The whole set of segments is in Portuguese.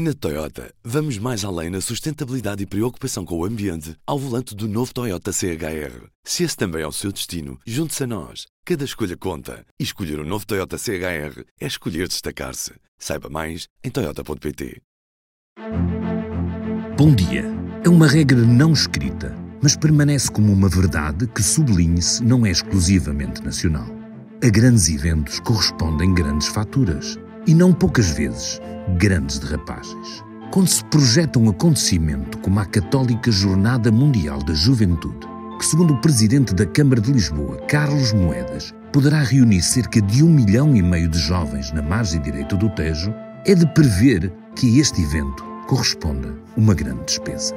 Na Toyota, vamos mais além na sustentabilidade e preocupação com o ambiente ao volante do novo Toyota CHR. Se esse também é o seu destino, junte-se a nós. Cada escolha conta. E escolher o um novo Toyota CHR é escolher destacar-se. Saiba mais em Toyota.pt. Bom dia. É uma regra não escrita, mas permanece como uma verdade que, sublinhe-se, não é exclusivamente nacional. A grandes eventos correspondem grandes faturas. E não poucas vezes grandes derrapagens. Quando se projeta um acontecimento como a Católica Jornada Mundial da Juventude, que, segundo o presidente da Câmara de Lisboa, Carlos Moedas, poderá reunir cerca de um milhão e meio de jovens na margem direita do Tejo, é de prever que a este evento corresponda uma grande despesa.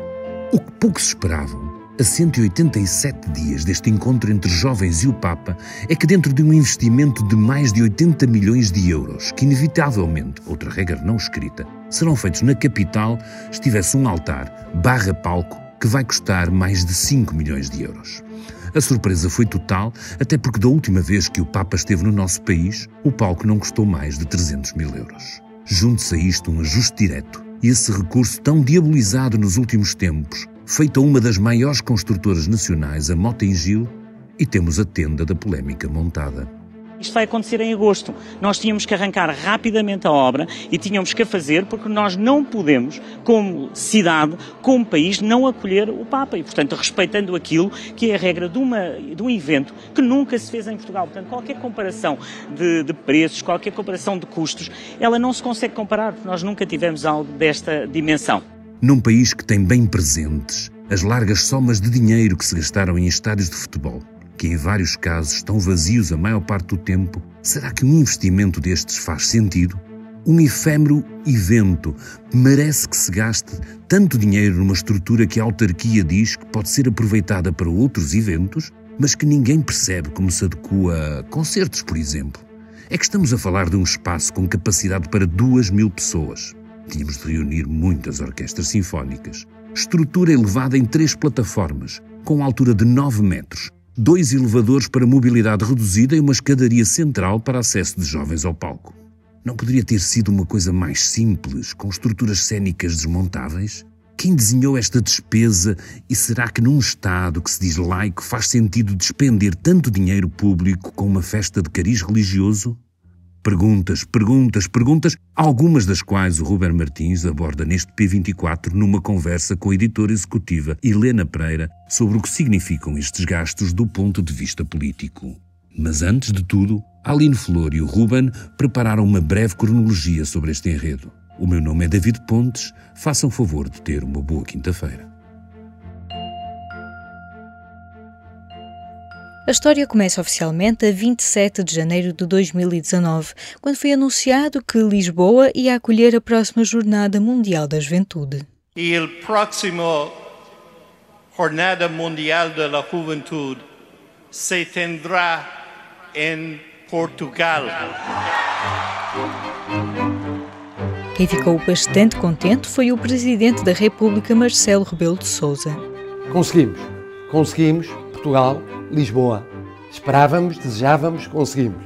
O que poucos esperavam a 187 dias deste encontro entre jovens e o Papa é que, dentro de um investimento de mais de 80 milhões de euros, que inevitavelmente, outra regra não escrita, serão feitos na capital, estivesse um altar barra palco que vai custar mais de 5 milhões de euros. A surpresa foi total, até porque da última vez que o Papa esteve no nosso país, o palco não custou mais de 300 mil euros. Junte-se a isto um ajuste direto e esse recurso tão diabolizado nos últimos tempos feita uma das maiores construtoras nacionais, a Motengil, e temos a tenda da polémica montada. Isto vai acontecer em agosto. Nós tínhamos que arrancar rapidamente a obra e tínhamos que a fazer porque nós não podemos, como cidade, como país, não acolher o Papa e, portanto, respeitando aquilo que é a regra de, uma, de um evento que nunca se fez em Portugal. Portanto, qualquer comparação de, de preços, qualquer comparação de custos, ela não se consegue comparar porque nós nunca tivemos algo desta dimensão. Num país que tem bem presentes as largas somas de dinheiro que se gastaram em estádios de futebol, que em vários casos estão vazios a maior parte do tempo, será que um investimento destes faz sentido? Um efêmero evento merece que se gaste tanto dinheiro numa estrutura que a autarquia diz que pode ser aproveitada para outros eventos, mas que ninguém percebe como se adequa a concertos, por exemplo. É que estamos a falar de um espaço com capacidade para duas mil pessoas. Tínhamos de reunir muitas orquestras sinfónicas. Estrutura elevada em três plataformas, com altura de 9 metros, dois elevadores para mobilidade reduzida e uma escadaria central para acesso de jovens ao palco. Não poderia ter sido uma coisa mais simples, com estruturas cênicas desmontáveis? Quem desenhou esta despesa e será que num Estado que se diz laico faz sentido despender tanto dinheiro público com uma festa de cariz religioso? Perguntas, perguntas, perguntas, algumas das quais o Ruben Martins aborda neste P24 numa conversa com a editora executiva Helena Pereira sobre o que significam estes gastos do ponto de vista político. Mas antes de tudo, Aline Flor e o Ruben prepararam uma breve cronologia sobre este enredo. O meu nome é David Pontes, façam favor de ter uma boa quinta-feira. A história começa oficialmente a 27 de janeiro de 2019, quando foi anunciado que Lisboa ia acolher a próxima Jornada Mundial da Juventude. E o próximo Jornada Mundial da Juventude se tendrá em Portugal. Quem ficou bastante contente foi o Presidente da República, Marcelo Rebelo de Sousa. Conseguimos, conseguimos, Portugal Lisboa. Esperávamos, desejávamos, conseguimos.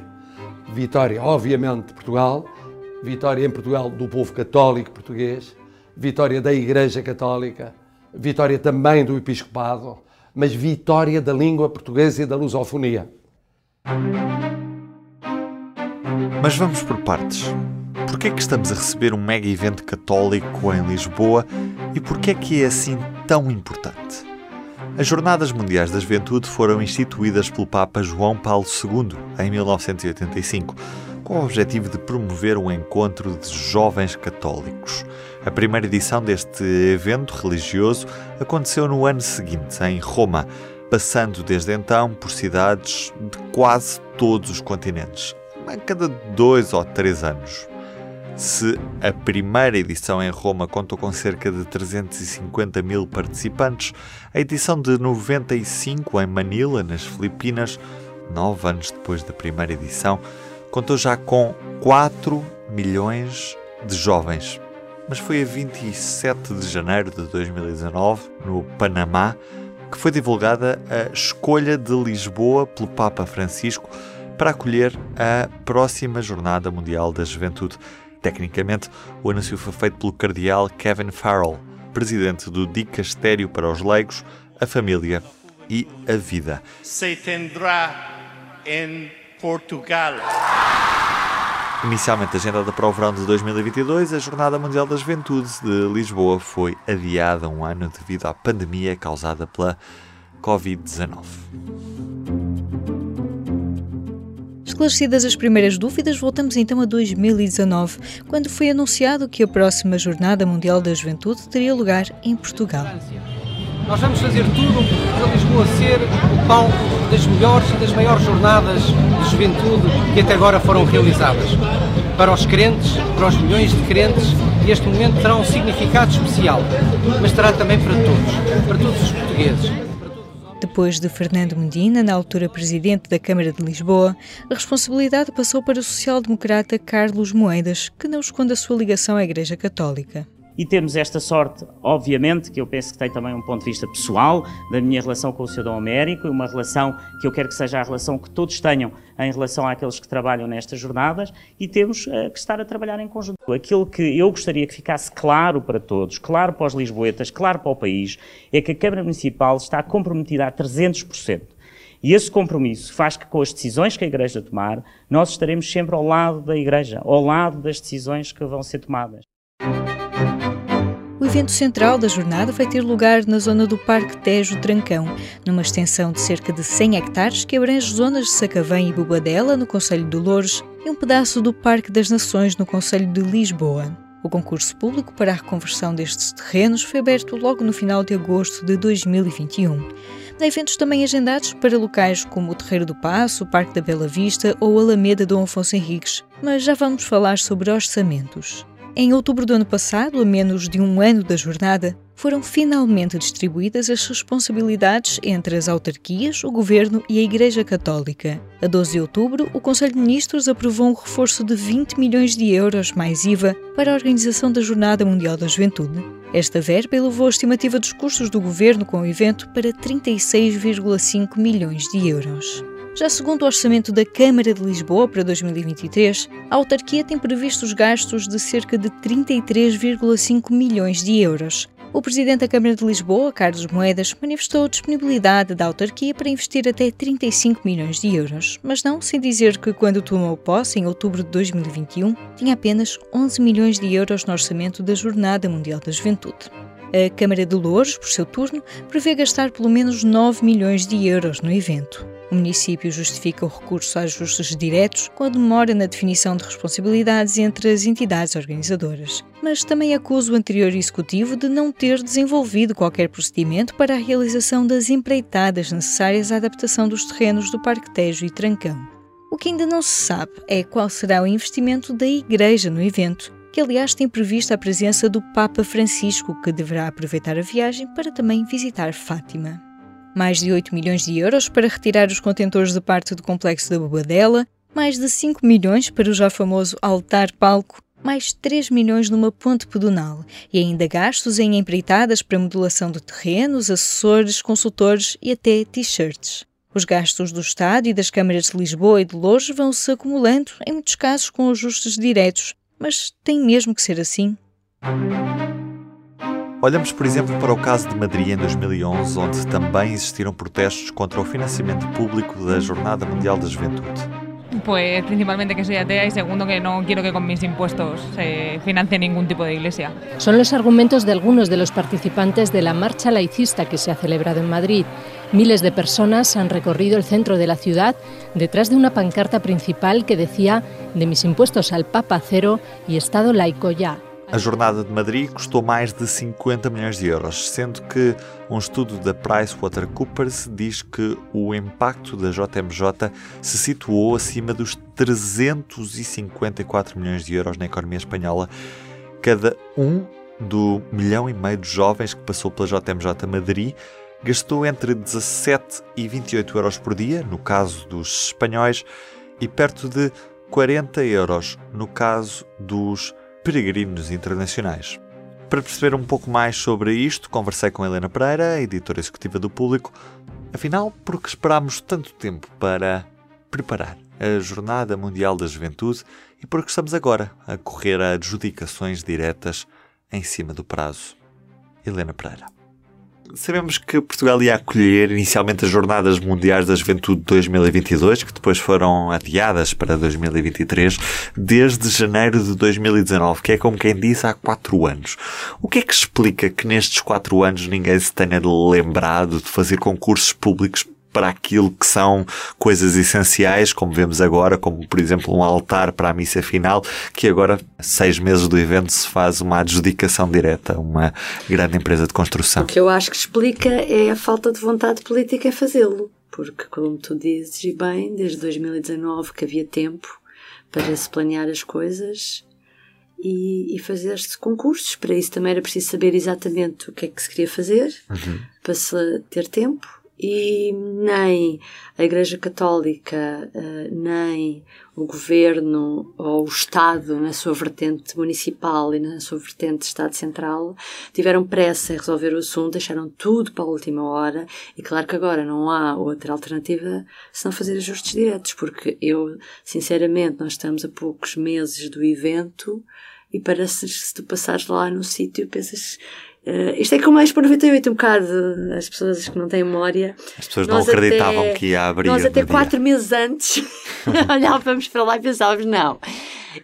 Vitória, obviamente, de Portugal, vitória em Portugal do povo católico português, vitória da Igreja Católica, vitória também do Episcopado, mas vitória da língua portuguesa e da lusofonia. Mas vamos por partes. Porquê é que estamos a receber um mega evento católico em Lisboa e porquê é que é assim tão importante? As Jornadas Mundiais da Juventude foram instituídas pelo Papa João Paulo II em 1985, com o objetivo de promover um encontro de jovens católicos. A primeira edição deste evento religioso aconteceu no ano seguinte, em Roma, passando desde então por cidades de quase todos os continentes, a cada dois ou três anos. Se a primeira edição em Roma contou com cerca de 350 mil participantes, a edição de 95 em Manila, nas Filipinas, nove anos depois da primeira edição, contou já com 4 milhões de jovens. Mas foi a 27 de janeiro de 2019, no Panamá, que foi divulgada a escolha de Lisboa pelo Papa Francisco para acolher a próxima Jornada Mundial da Juventude Tecnicamente, o anúncio foi feito pelo cardeal Kevin Farrell, presidente do Dicastério para os Leigos, a Família e a Vida. Se tendrá em Portugal. Inicialmente agendada para o verão de 2022, a Jornada Mundial da Juventude de Lisboa foi adiada um ano devido à pandemia causada pela Covid-19. Esclarecidas as primeiras dúvidas, voltamos então a 2019, quando foi anunciado que a próxima Jornada Mundial da Juventude teria lugar em Portugal. Nós vamos fazer tudo para Lisboa ser o palco das melhores e das maiores jornadas de juventude que até agora foram realizadas. Para os crentes, para os milhões de crentes, este momento terá um significado especial, mas terá também para todos, para todos os portugueses. Depois de Fernando Medina, na altura presidente da Câmara de Lisboa, a responsabilidade passou para o social-democrata Carlos Moedas, que não esconde a sua ligação à Igreja Católica. E temos esta sorte, obviamente, que eu penso que tem também um ponto de vista pessoal, da minha relação com o cidadão Américo, uma relação que eu quero que seja a relação que todos tenham em relação àqueles que trabalham nestas jornadas, e temos uh, que estar a trabalhar em conjunto. Aquilo que eu gostaria que ficasse claro para todos, claro para os lisboetas, claro para o país, é que a Câmara Municipal está comprometida a 300%. E esse compromisso faz que, com as decisões que a Igreja tomar, nós estaremos sempre ao lado da Igreja, ao lado das decisões que vão ser tomadas. Evento central da jornada vai ter lugar na zona do Parque Tejo Trancão, numa extensão de cerca de 100 hectares que abrange zonas de Sacavém e Bobadela, no Conselho de Louros, e um pedaço do Parque das Nações, no Conselho de Lisboa. O concurso público para a reconversão destes terrenos foi aberto logo no final de agosto de 2021. Há eventos também agendados para locais como o Terreiro do Passo, o Parque da Bela Vista ou a Alameda Dom Afonso Henriques, mas já vamos falar sobre orçamentos. Em outubro do ano passado, a menos de um ano da jornada, foram finalmente distribuídas as responsabilidades entre as autarquias, o governo e a Igreja Católica. A 12 de outubro, o Conselho de Ministros aprovou um reforço de 20 milhões de euros mais IVA para a organização da Jornada Mundial da Juventude. Esta verba elevou a estimativa dos custos do governo com o evento para 36,5 milhões de euros. Já segundo o orçamento da Câmara de Lisboa para 2023, a autarquia tem previsto os gastos de cerca de 33,5 milhões de euros. O presidente da Câmara de Lisboa, Carlos Moedas, manifestou a disponibilidade da autarquia para investir até 35 milhões de euros, mas não sem dizer que, quando tomou posse, em outubro de 2021, tinha apenas 11 milhões de euros no orçamento da Jornada Mundial da Juventude. A Câmara de Louros, por seu turno, prevê gastar pelo menos 9 milhões de euros no evento. O município justifica o recurso a ajustes diretos com a demora na definição de responsabilidades entre as entidades organizadoras, mas também acusa o anterior executivo de não ter desenvolvido qualquer procedimento para a realização das empreitadas necessárias à adaptação dos terrenos do Parque Tejo e Trancão. O que ainda não se sabe é qual será o investimento da Igreja no evento, que aliás tem previsto a presença do Papa Francisco, que deverá aproveitar a viagem para também visitar Fátima mais de 8 milhões de euros para retirar os contentores de parte do complexo da Bobadela, mais de 5 milhões para o já famoso altar-palco, mais 3 milhões numa ponte pedonal e ainda gastos em empreitadas para modulação de terrenos, assessores, consultores e até t-shirts. Os gastos do Estado e das câmaras de Lisboa e de Lourdes vão se acumulando, em muitos casos com ajustes diretos. Mas tem mesmo que ser assim? Olhamos, por exemplo, para o caso de Madrid em 2011, onde também existiram protestos contra o financiamento público da Jornada Mundial da Juventude. Pues principalmente que soy atea y segundo que no quiero que con mis impuestos se financie ningún tipo de iglesia. Son los argumentos de algunos de los participantes de la marcha laicista que se ha celebrado en Madrid. Miles de personas han recorrido el centro de la ciudad detrás de una pancarta principal que decía de mis impuestos al Papa cero y Estado laico ya. A jornada de Madrid custou mais de 50 milhões de euros, sendo que um estudo da PricewaterhouseCoopers diz que o impacto da JMJ se situou acima dos 354 milhões de euros na economia espanhola. Cada um do milhão e meio de jovens que passou pela JMJ Madrid gastou entre 17 e 28 euros por dia, no caso dos espanhóis, e perto de 40 euros no caso dos peregrinos internacionais. Para perceber um pouco mais sobre isto, conversei com Helena Pereira, editora executiva do Público. Afinal, por que esperámos tanto tempo para preparar a Jornada Mundial da Juventude e porque estamos agora a correr a adjudicações diretas em cima do prazo. Helena Pereira. Sabemos que Portugal ia acolher inicialmente as Jornadas Mundiais da Juventude 2022, que depois foram adiadas para 2023, desde janeiro de 2019, que é como quem diz há quatro anos. O que é que explica que nestes quatro anos ninguém se tenha lembrado de fazer concursos públicos para aquilo que são coisas essenciais, como vemos agora, como por exemplo um altar para a missa final, que agora, seis meses do evento, se faz uma adjudicação direta a uma grande empresa de construção. O que eu acho que explica é a falta de vontade política em fazê-lo. Porque, como tu dizes, e bem, desde 2019 que havia tempo para se planear as coisas e, e fazer-se concursos. Para isso também era preciso saber exatamente o que é que se queria fazer, uhum. para se ter tempo e nem a Igreja Católica, eh, nem o governo ou o Estado, na sua vertente municipal e na sua vertente Estado Central, tiveram pressa em resolver o assunto, deixaram tudo para a última hora. E claro que agora não há outra alternativa senão fazer ajustes diretos, porque eu, sinceramente, nós estamos a poucos meses do evento e parece se tu passares lá no sítio pensas Uh, isto é como a Expo 98, um bocado, as pessoas que não têm memória. As pessoas não acreditavam até, que ia abrir. Nós até quatro meses antes olhávamos para lá e pensávamos, não,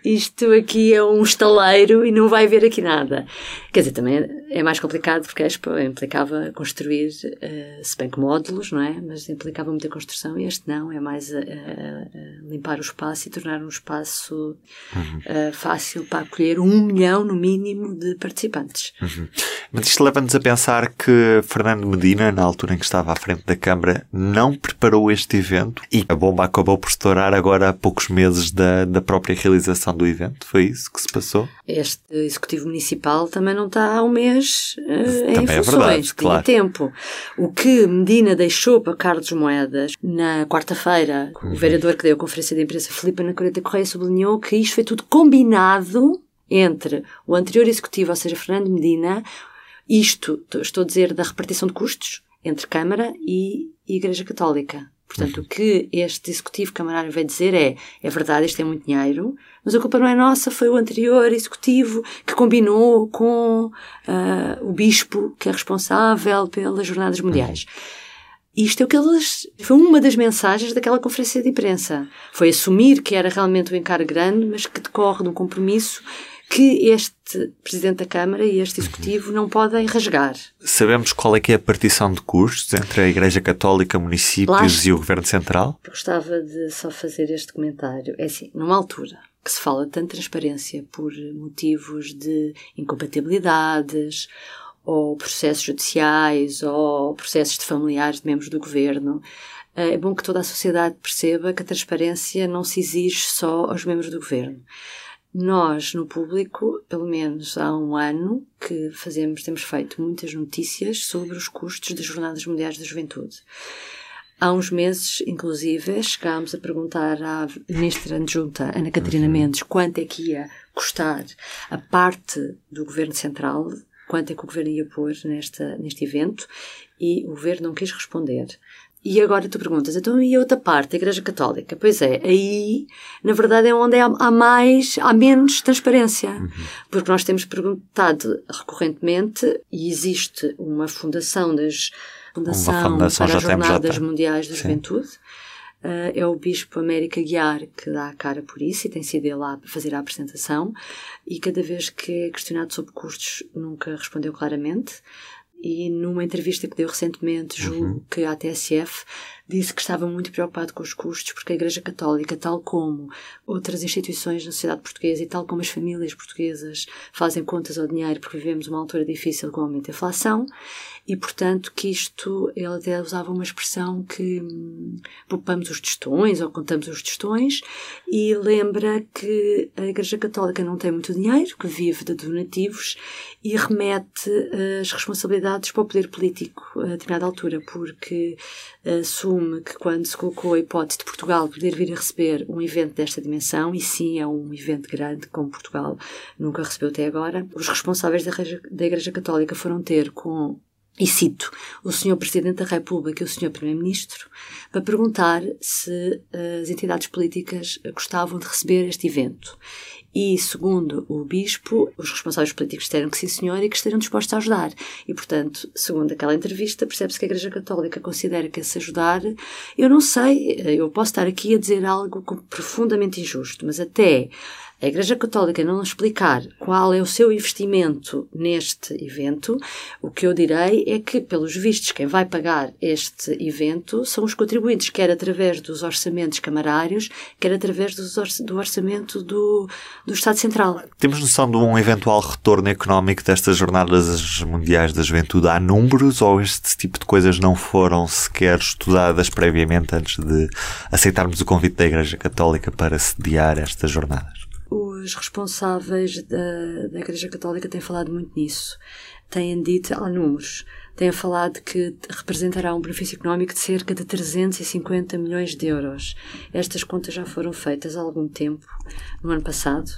isto aqui é um estaleiro e não vai haver aqui nada. Quer dizer, também é mais complicado porque a Expo implicava construir, uh, se bem que módulos, não é? Mas implicava muita construção e este não, é mais uh, uh, limpar o espaço e tornar um espaço uhum. fácil para acolher um milhão, no mínimo, de participantes. Uhum. Mas isto leva-nos a pensar que Fernando Medina, na altura em que estava à frente da Câmara, não preparou este evento e a bomba acabou por estourar agora há poucos meses da, da própria realização do evento. Foi isso que se passou? Este Executivo Municipal também não está há um mês uh, em funções. É verdade, claro. tempo. O que Medina deixou para Carlos Moedas na quarta-feira, uhum. o vereador que deu a conferência de imprensa, Filipe Anacoreta Correia, sublinhou que isto foi tudo combinado entre o anterior executivo, ou seja, Fernando Medina, isto, estou a dizer, da repartição de custos entre Câmara e Igreja Católica. Portanto, uhum. o que este executivo camarário veio dizer é: é verdade, isto é muito dinheiro, mas a culpa não é nossa, foi o anterior executivo que combinou com uh, o bispo que é responsável pelas Jornadas Mundiais. Uhum. Isto é o que eles. Foi uma das mensagens daquela conferência de imprensa. Foi assumir que era realmente um encargo grande, mas que decorre de um compromisso que este Presidente da Câmara e este Executivo não podem rasgar. Sabemos qual é que é a partição de custos entre a Igreja Católica, municípios e o Governo Central? Gostava de só fazer este comentário. É assim, numa altura que se fala de tanta transparência por motivos de incompatibilidades ou processos judiciais ou processos de familiares de membros do governo, é bom que toda a sociedade perceba que a transparência não se exige só aos membros do governo. Nós, no público, pelo menos há um ano, que fazemos, temos feito muitas notícias sobre os custos das Jornadas Mundiais da Juventude. Há uns meses, inclusive, chegámos a perguntar à ministra adjunta Ana Catarina uhum. Mendes quanto é que ia custar a parte do Governo Central, quanto é que o Governo ia pôr nesta, neste evento, e o Governo não quis responder. E agora tu perguntas, então e a outra parte, a Igreja Católica? Pois é, aí, na verdade, é onde há, mais, há menos transparência. Uhum. Porque nós temos perguntado recorrentemente, e existe uma fundação das, fundação, fundação para as Jornadas Mundiais da Juventude, uh, é o Bispo América Guiar que dá a cara por isso e tem sido ele a fazer a apresentação e cada vez que é questionado sobre custos nunca respondeu claramente e numa entrevista que deu recentemente, julgo uhum. que a TSF disse que estava muito preocupado com os custos porque a Igreja Católica, tal como outras instituições na sociedade portuguesa e tal como as famílias portuguesas fazem contas ao dinheiro porque vivemos uma altura difícil com a aumento da inflação e, portanto, que isto, ele até usava uma expressão que hum, poupamos os testões ou contamos os testões e lembra que a Igreja Católica não tem muito dinheiro, que vive de donativos e remete as responsabilidades para o poder político a determinada altura, porque assume que quando se colocou a hipótese de Portugal poder vir a receber um evento desta dimensão, e sim é um evento grande como Portugal nunca recebeu até agora, os responsáveis da Igreja, da Igreja Católica foram ter com e cito o Sr. Presidente da República e o Sr. Primeiro-Ministro para perguntar se as entidades políticas gostavam de receber este evento. E, segundo o Bispo, os responsáveis políticos disseram que sim, senhor, e que estariam dispostos a ajudar. E, portanto, segundo aquela entrevista, percebe-se que a Igreja Católica considera que esse ajudar, eu não sei, eu posso estar aqui a dizer algo profundamente injusto, mas até a Igreja Católica não explicar qual é o seu investimento neste evento, o que eu direi é que, pelos vistos, quem vai pagar este evento são os contribuintes, quer através dos orçamentos camarários, quer através do orçamento do, do Estado Central. Temos noção de um eventual retorno económico destas Jornadas Mundiais da Juventude? Há números ou este tipo de coisas não foram sequer estudadas previamente antes de aceitarmos o convite da Igreja Católica para sediar estas jornadas? Os responsáveis da, da Igreja Católica têm falado muito nisso. Têm dito, há números, têm falado que representará um benefício económico de cerca de 350 milhões de euros. Estas contas já foram feitas há algum tempo, no ano passado,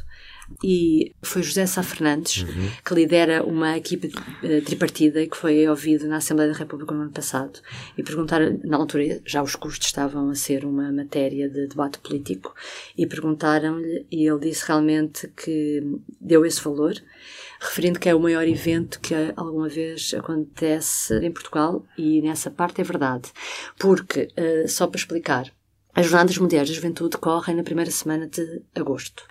e foi José Sá Fernandes uhum. que lidera uma equipe uh, tripartida e que foi ouvido na Assembleia da República no ano passado e perguntaram, na altura já os custos estavam a ser uma matéria de debate político e perguntaram-lhe e ele disse realmente que deu esse valor referindo que é o maior evento que alguma vez acontece em Portugal e nessa parte é verdade porque, uh, só para explicar as Jornadas Mundiais da Juventude decorrem na primeira semana de agosto,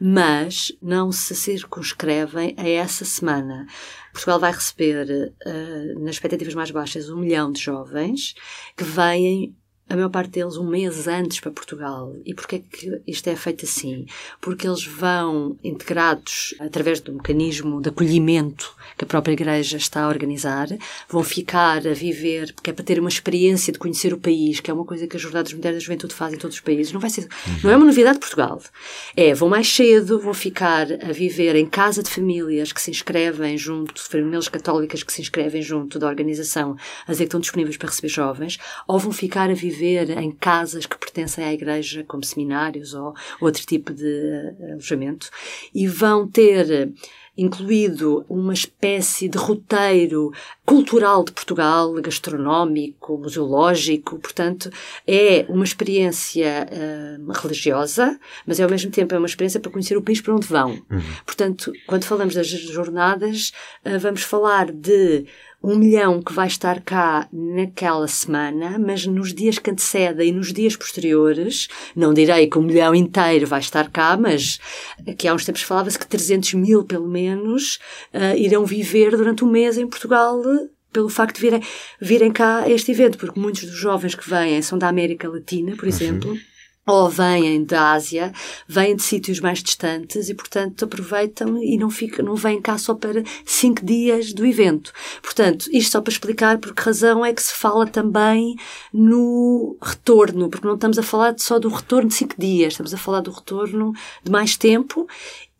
mas não se circunscrevem a essa semana. Portugal vai receber, uh, nas expectativas mais baixas, um milhão de jovens que vêm a maior parte deles um mês antes para Portugal. E porquê é que isto é feito assim? Porque eles vão integrados através do mecanismo de acolhimento que a própria Igreja está a organizar, vão ficar a viver, porque é para ter uma experiência de conhecer o país, que é uma coisa que as Jornadas Mulheres da Juventude fazem em todos os países. Não vai ser, não é uma novidade de Portugal. É, vão mais cedo, vão ficar a viver em casa de famílias que se inscrevem junto, famílias católicas que se inscrevem junto da organização, a dizer que estão disponíveis para receber jovens, ou vão ficar a viver em casas que pertencem à Igreja, como seminários ou outro tipo de eh, alojamento, e vão ter incluído uma espécie de roteiro cultural de Portugal, gastronómico, museológico, portanto, é uma experiência uh, religiosa, mas é ao mesmo tempo é uma experiência para conhecer o país para onde vão. Uhum. Portanto, quando falamos das jornadas, uh, vamos falar de um milhão que vai estar cá naquela semana, mas nos dias que antecedem e nos dias posteriores, não direi que um milhão inteiro vai estar cá, mas aqui há uns tempos falava-se que 300 mil, pelo menos, uh, irão viver durante um mês em Portugal pelo facto de virem, virem cá a este evento, porque muitos dos jovens que vêm são da América Latina, por uhum. Ou vêm da Ásia, vêm de sítios mais distantes e, portanto, aproveitam e não, ficam, não vêm cá só para cinco dias do evento. Portanto, isto só para explicar por que razão é que se fala também no retorno, porque não estamos a falar só do retorno de cinco dias, estamos a falar do retorno de mais tempo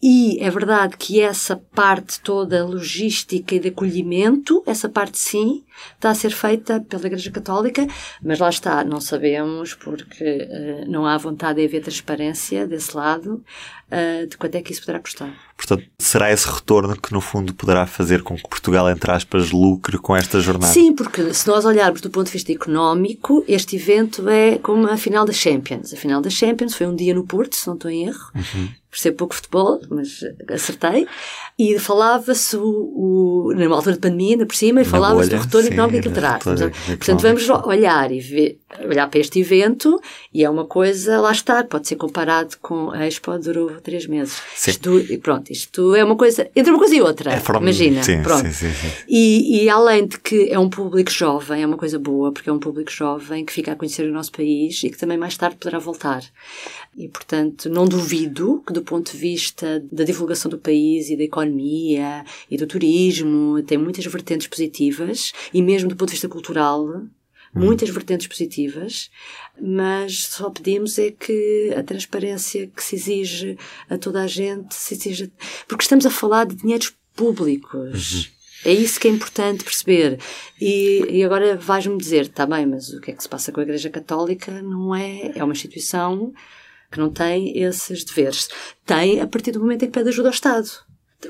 e é verdade que essa parte toda logística e de acolhimento, essa parte sim, está a ser feita pela Igreja Católica, mas lá está, não sabemos porque uh, não há vontade de haver transparência desse lado uh, de quanto é que isso poderá custar. Portanto, será esse retorno que no fundo poderá fazer com que Portugal, entre aspas, lucre com esta jornada? Sim, porque se nós olharmos do ponto de vista económico, este evento é como a final da Champions. A final da Champions foi um dia no Porto, se não estou em erro. Uhum percebo pouco futebol, mas acertei. E falava-se, o, numa altura de pandemia, ainda por cima, e falava-se do retorno sim, económico que ele terá. Portanto, vamos olhar e ver, olhar para este evento, e é uma coisa, lá está, pode ser comparado com a Expo, durou três meses. Sim. Isto, pronto, isto é uma coisa, entre uma coisa e outra, é from, imagina. Sim, pronto. Sim, e, e além de que é um público jovem, é uma coisa boa, porque é um público jovem que fica a conhecer o nosso país e que também mais tarde poderá voltar. E, portanto, não duvido que do ponto de vista da divulgação do país e da economia e do turismo, tem muitas vertentes positivas e mesmo do ponto de vista cultural, hum. muitas vertentes positivas, mas só pedimos é que a transparência que se exige a toda a gente se exija, porque estamos a falar de dinheiros públicos. Uhum. É isso que é importante perceber. E, e agora vais-me dizer, está bem, mas o que é que se passa com a Igreja Católica não é, é uma instituição que não tem esses deveres. Tem a partir do momento em que pede ajuda ao Estado.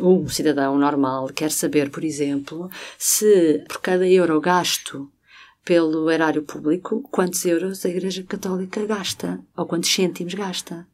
um cidadão normal quer saber, por exemplo, se por cada euro gasto pelo erário público, quantos euros a Igreja Católica gasta, ou quantos cêntimos gasta.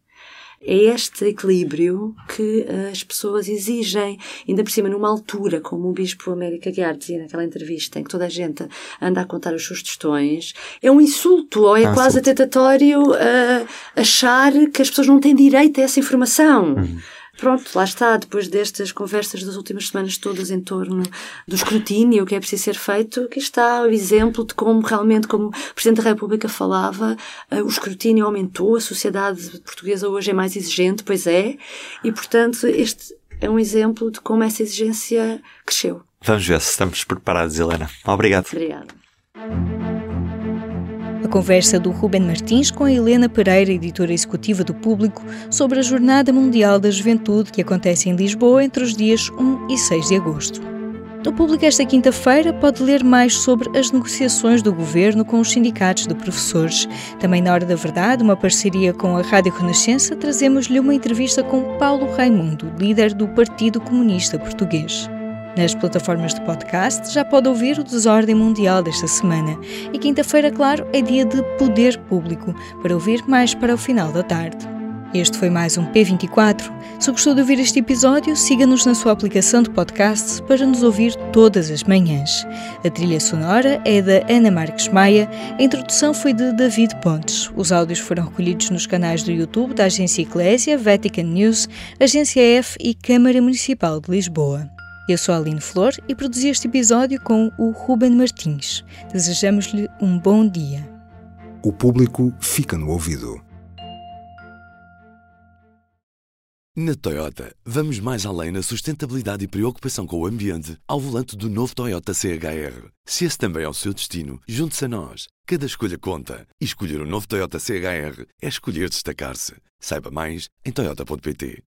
É este equilíbrio que uh, as pessoas exigem, ainda por cima numa altura, como o Bispo América Guiar dizia naquela entrevista, em que toda a gente anda a contar as suas tostões, é um insulto, ou é ah, quase atentatório uh, achar que as pessoas não têm direito a essa informação. Uhum. Pronto, lá está, depois destas conversas das últimas semanas todas em torno do escrutínio, o que é preciso ser feito, aqui está o exemplo de como realmente, como o Presidente da República falava, eh, o escrutínio aumentou, a sociedade portuguesa hoje é mais exigente, pois é, e portanto este é um exemplo de como essa exigência cresceu. Vamos ver se estamos preparados, Helena. Obrigado. Obrigada. A conversa do Ruben Martins com a Helena Pereira, editora executiva do Público, sobre a Jornada Mundial da Juventude que acontece em Lisboa entre os dias 1 e 6 de agosto. No Público esta quinta-feira pode ler mais sobre as negociações do governo com os sindicatos de professores. Também na Hora da Verdade, uma parceria com a Rádio Renascença, trazemos-lhe uma entrevista com Paulo Raimundo, líder do Partido Comunista Português. Nas plataformas de podcast já pode ouvir o Desordem Mundial desta semana. E quinta-feira, claro, é dia de poder público, para ouvir mais para o final da tarde. Este foi mais um P24. Se gostou de ouvir este episódio, siga-nos na sua aplicação de podcast para nos ouvir todas as manhãs. A trilha sonora é da Ana Marques Maia, a introdução foi de David Pontes. Os áudios foram recolhidos nos canais do YouTube da Agência Eclésia, Vatican News, Agência F e Câmara Municipal de Lisboa. Eu sou a Aline Flor e produzi este episódio com o Ruben Martins. Desejamos-lhe um bom dia. O público fica no ouvido. Na Toyota, vamos mais além na sustentabilidade e preocupação com o ambiente ao volante do novo Toyota CHR. Se esse também é o seu destino, junte-se a nós. Cada escolha conta. E escolher o um novo Toyota CHR é escolher destacar-se. Saiba mais em Toyota.pt.